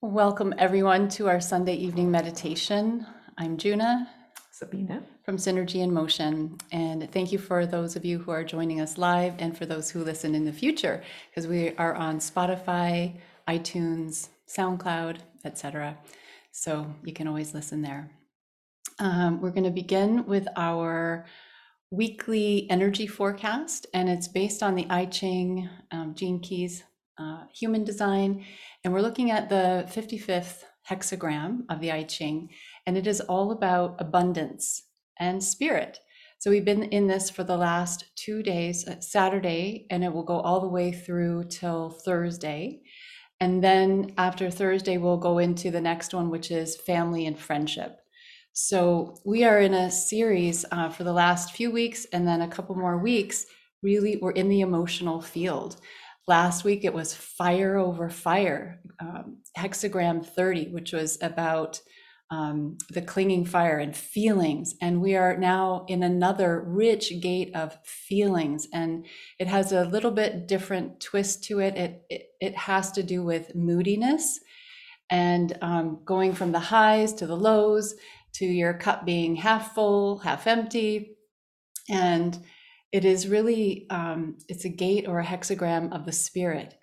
Welcome, everyone, to our Sunday evening meditation. I'm Juna Sabina. from Synergy in Motion. And thank you for those of you who are joining us live and for those who listen in the future, because we are on Spotify, iTunes, SoundCloud, etc. So you can always listen there. Um, we're going to begin with our weekly energy forecast, and it's based on the I Ching, um, Gene Keys uh, human design. And we're looking at the 55th hexagram of the I Ching, and it is all about abundance and spirit. So we've been in this for the last two days, uh, Saturday, and it will go all the way through till Thursday. And then after Thursday, we'll go into the next one, which is family and friendship. So we are in a series uh, for the last few weeks, and then a couple more weeks. Really, we're in the emotional field. Last week it was fire over fire, um, hexagram 30, which was about um, the clinging fire and feelings. And we are now in another rich gate of feelings. And it has a little bit different twist to it. It, it, it has to do with moodiness and um, going from the highs to the lows to your cup being half full, half empty. And it is really um, it's a gate or a hexagram of the spirit.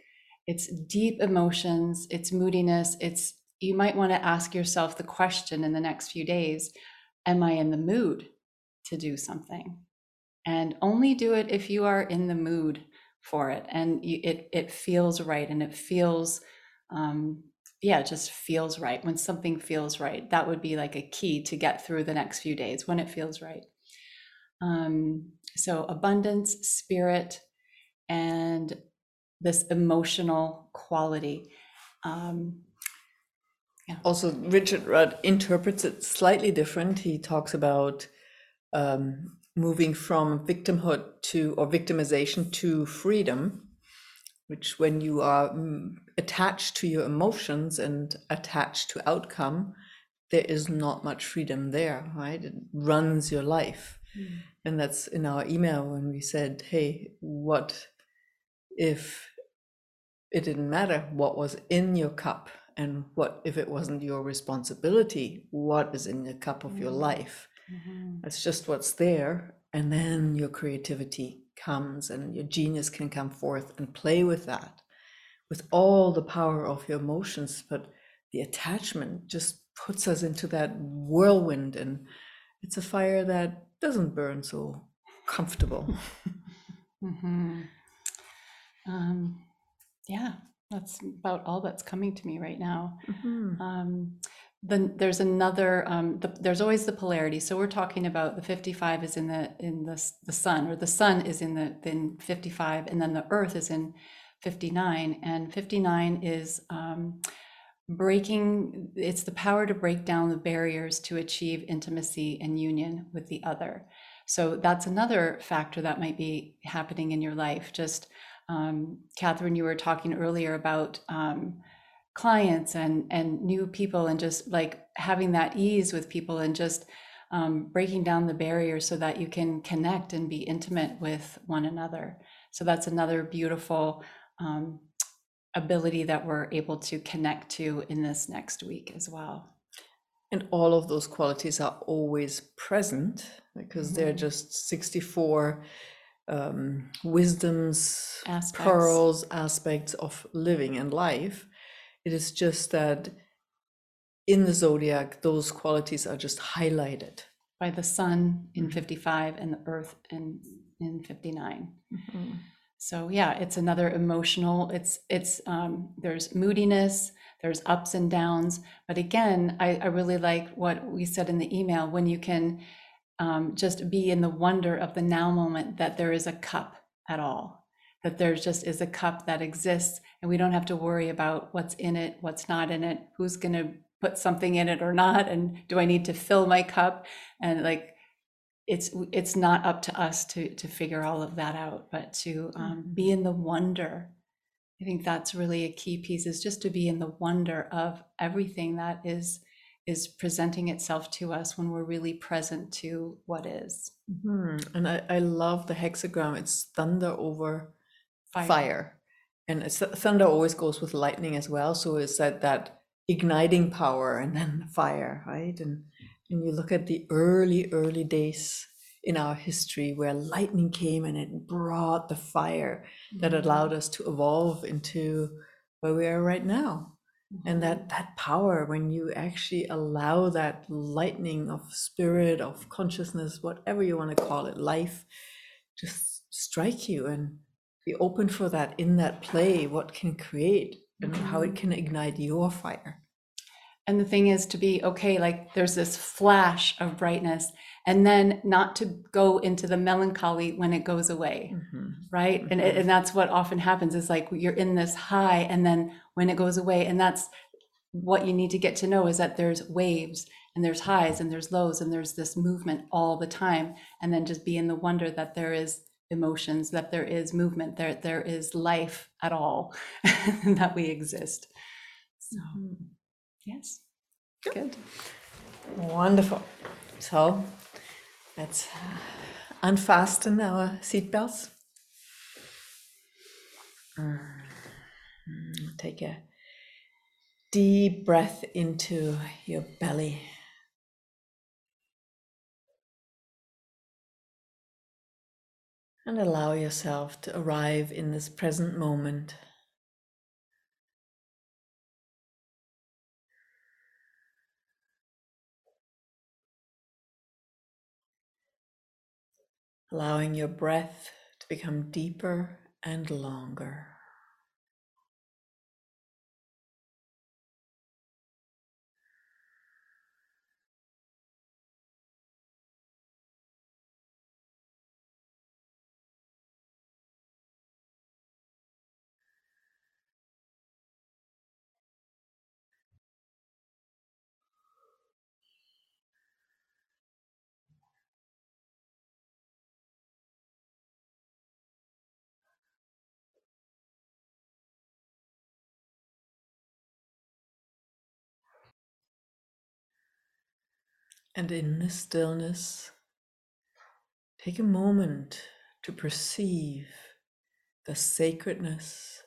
It's deep emotions, it's moodiness, it's you might want to ask yourself the question in the next few days, am I in the mood to do something? And only do it if you are in the mood for it and you, it it feels right and it feels um, yeah, it just feels right. When something feels right, that would be like a key to get through the next few days when it feels right. Um, so, abundance, spirit, and this emotional quality. Um, Also, Richard Rudd interprets it slightly different. He talks about um, moving from victimhood to or victimization to freedom, which when you are mm, attached to your emotions and attached to outcome, there is not much freedom there, right? It runs your life. And that's in our email when we said, hey, what if it didn't matter what was in your cup? And what if it wasn't your responsibility? What is in the cup of your life? mhm. It's just what's there. And then your creativity comes and your genius can come forth and play with that with all the power of your emotions. But the attachment just puts us into that whirlwind and it's a fire that doesn't burn so comfortable. Mhm. Um, yeah, that's about all that's coming to me right now. Mhm. Um, then there's another. Um, the, there's always the polarity. So we're talking about the 55 is in the in the the sun, or the sun is in the in 55, and then the Earth is in 59, and 59 is um, breaking. It's the power to break down the barriers to achieve intimacy and union with the other. So that's another factor that might be happening in your life. Just um, Catherine, you were talking earlier about. Um, clients and and new people and just like having that ease with people and just um, breaking down the barriers so that you can connect and be intimate with one another so that's another beautiful um, ability that we're able to connect to in this next week as well And all of those qualities are always present because they're Mhm. just 64 um, wisdoms, Aspects. pearls, aspects of living and life. It is just that in the zodiac, those qualities are just highlighted. by the sun in Mhm. 55 and the earth in in 59 so yeah it's another emotional it's it's um, there's moodiness there's ups and downs. But again I, I really like what we said in the email when you can um, just be in the wonder of the now moment that there is a cup at all that there just is a cup that exists and we don't have to worry about what's in it what's not in it who's going to put something in it or not and do i need to fill my cup? And like it's it's not up to us to to figure all of that out but to um, be in the wonder i think that's really a key piece is just to be in the wonder of everything that is is presenting itself to us when we're really present to what is Mhm. And I, I love the hexagram. It's thunder over fire. And it's, thunder always goes with lightning as well. So it's that, that igniting power and then fire, right? And and you look at the early, early days in our history where lightning came and it brought the fire that mm-hmm. allowed us to evolve into where we are right now. Mm-hmm. And that that power, when you actually allow that lightning of spirit, of consciousness, whatever you want to call it, life, just strike you and be open for that in that play, what can create and how it mm-hmm. can ignite your fire. And the thing is to be okay, like there's this flash of brightness, and then not to go into the melancholy when it goes away, Mhm. right? And it, and that's what often happens is like you're in this high, and then when it goes away, and that's what you need to get to know is that there's waves and there's highs and there's lows and there's this movement all the time, and then just be in the wonder that there is emotions, that there is movement, there there is life at all, and that we exist. So yes, good. Wonderful. So let's uh, unfasten our seatbelts. Mm. Take a deep breath into your belly. And allow yourself to arrive in this present moment. Allowing your breath to become deeper and longer. And in this stillness, take a moment to perceive the sacredness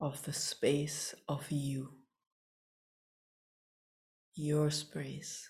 of the space of you, your space.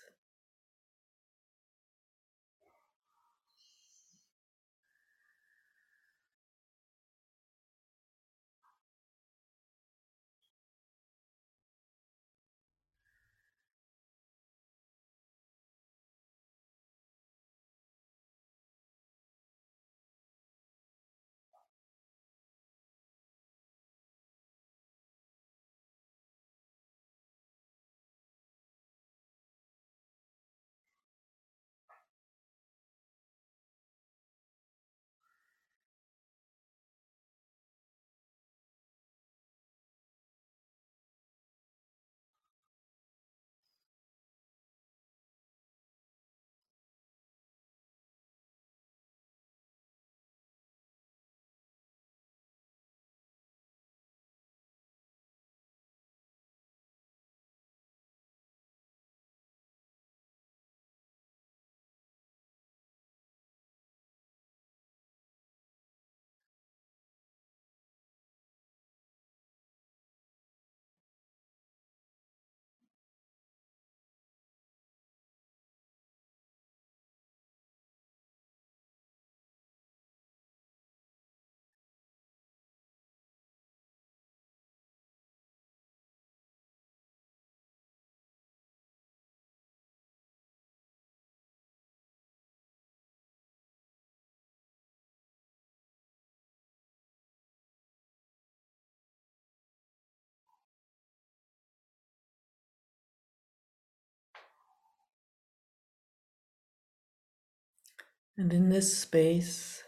And in this space,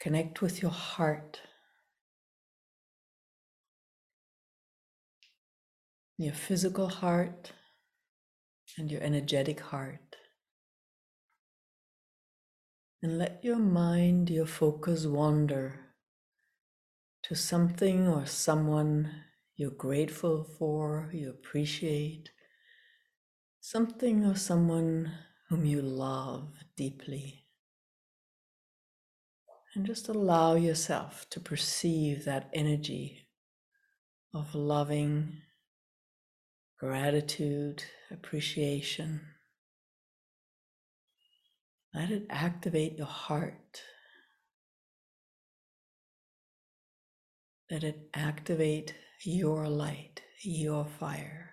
connect with your heart, your physical heart, and your energetic heart. And let your mind, your focus wander to something or someone you're grateful for, you appreciate, something or someone whom you love deeply. And just allow yourself to perceive that energy of loving gratitude, appreciation. Let it activate your heart. Let it activate your light, your fire.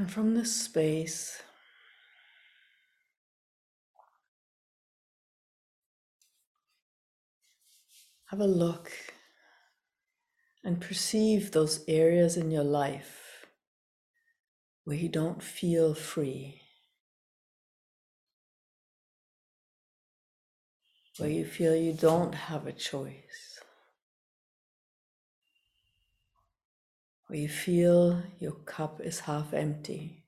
And from this space, have a look and perceive those areas in your life where you don't feel free, where you feel you don't have a choice, where you feel your cup is half empty.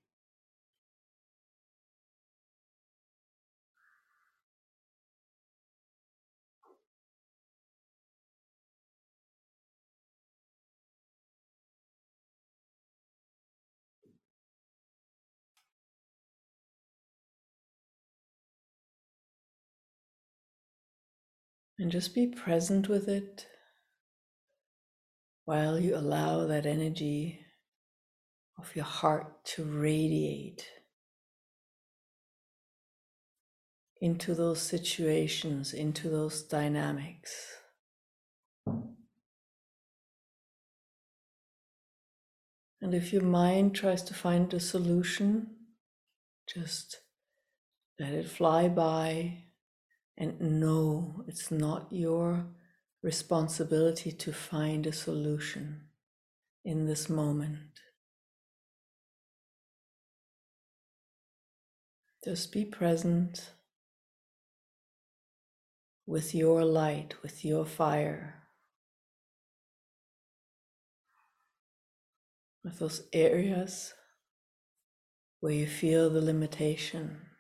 And just be present with it while you allow that energy of your heart to radiate into those situations, into those dynamics. And if your mind tries to find a solution, just let it fly by and know it's not your responsibility to find a solution in this moment. Just be present with your light, with your fire, with those areas where you feel the limitation.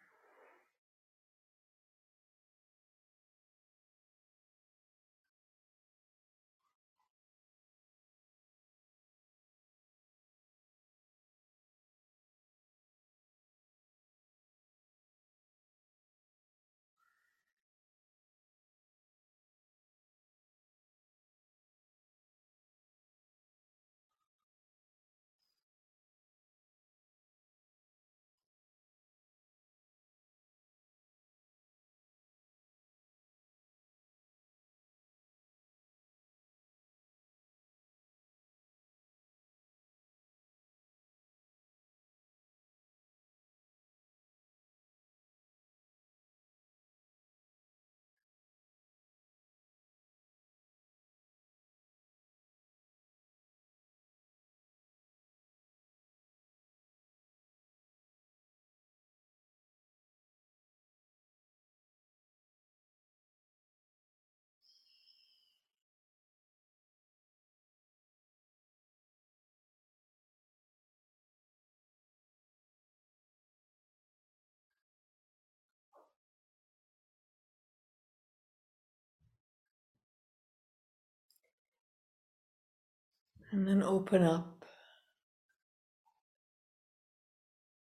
And then open up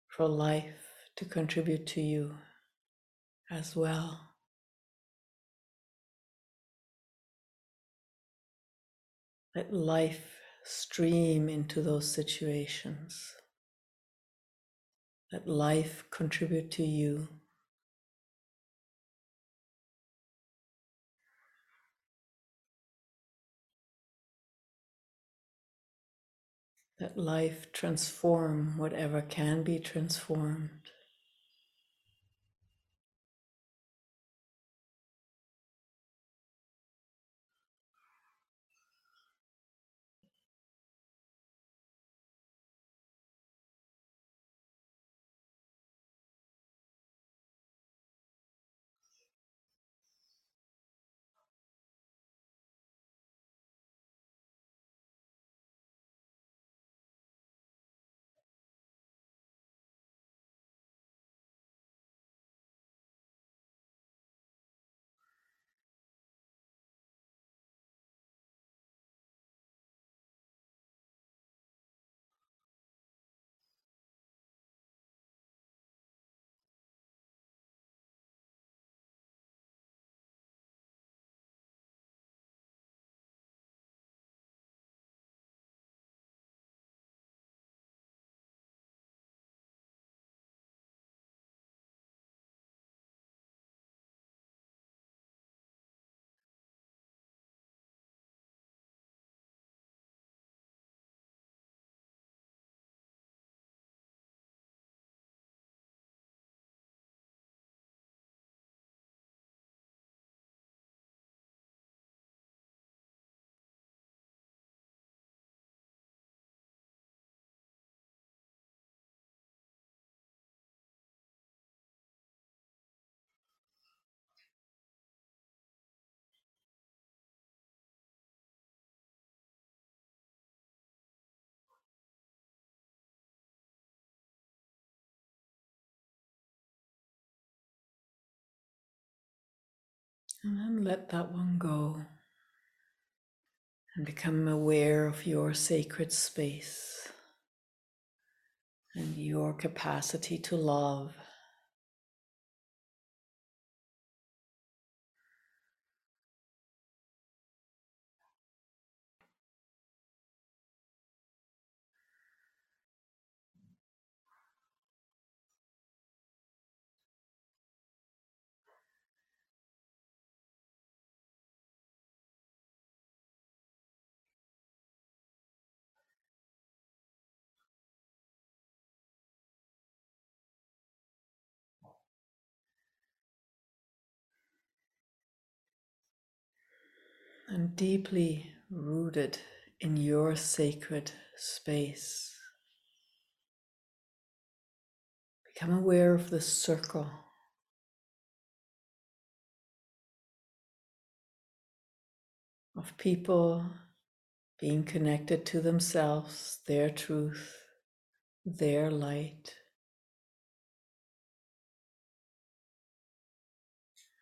for life to contribute to you as well. Let life stream into those situations. Let life contribute to you. Let life transform whatever can be transformed. And then let that one go and become aware of your sacred space and your capacity to love. And deeply rooted in your sacred space. Become aware of the circle of people being connected to themselves, their truth, their light,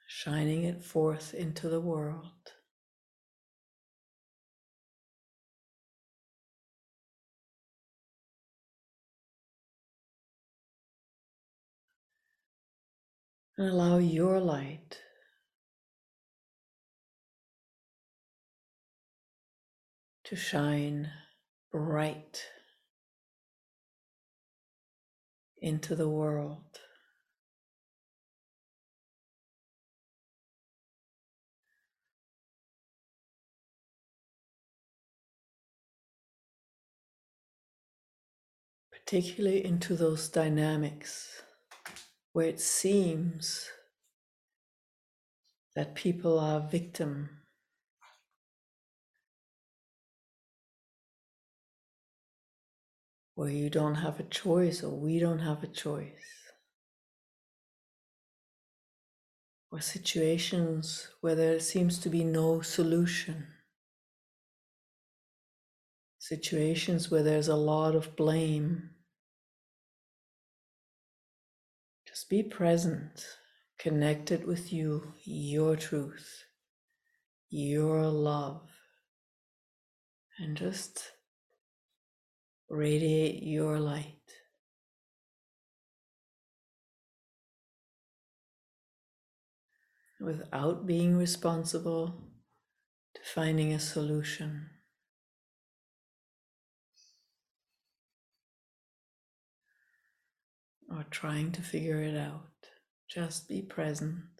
shining it forth into the world. And allow your light to shine bright into the world. Particularly into those dynamics where it seems that people are victim. Where you don't have a choice or we don't have a choice. Or situations where there seems to be no solution. Situations where there's a lot of blame just be present connected with you your truth your love and just radiate your light. Without being responsible to finding a solution. Or trying to figure it out. Just be present.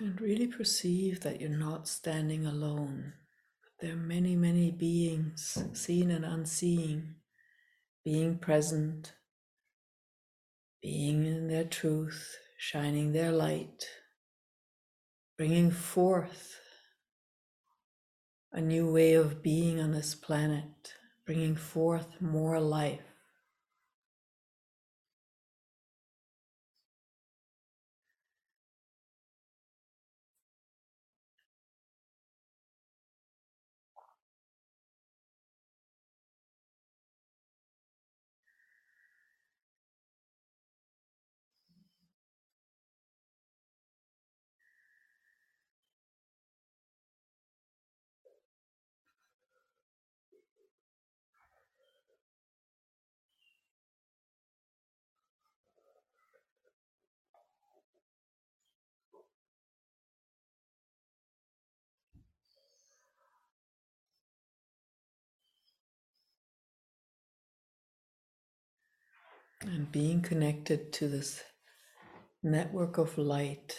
And really perceive that you're not standing alone. There are many, many beings, seen and unseen, being present, being in their truth, shining their light, bringing forth a new way of being on this planet, bringing forth more life. And being connected to this network of light.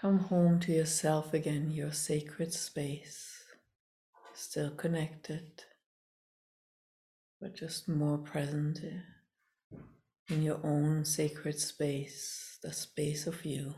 Come home to yourself again, your sacred space, still connected, but just more present in your own sacred space, the space of you.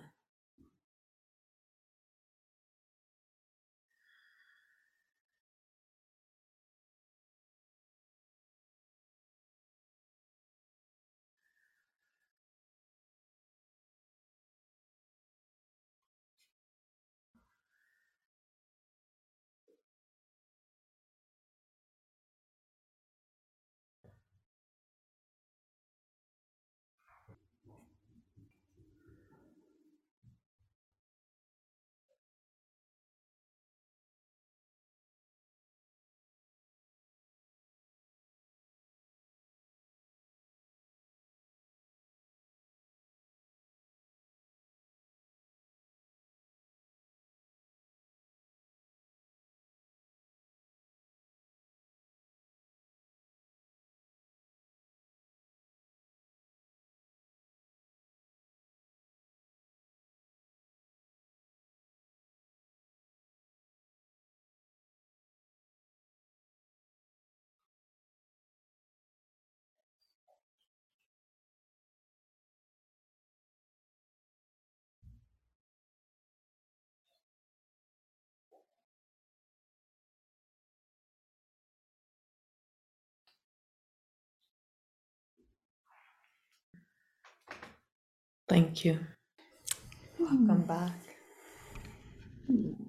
Thank you. Welcome back. Hmm.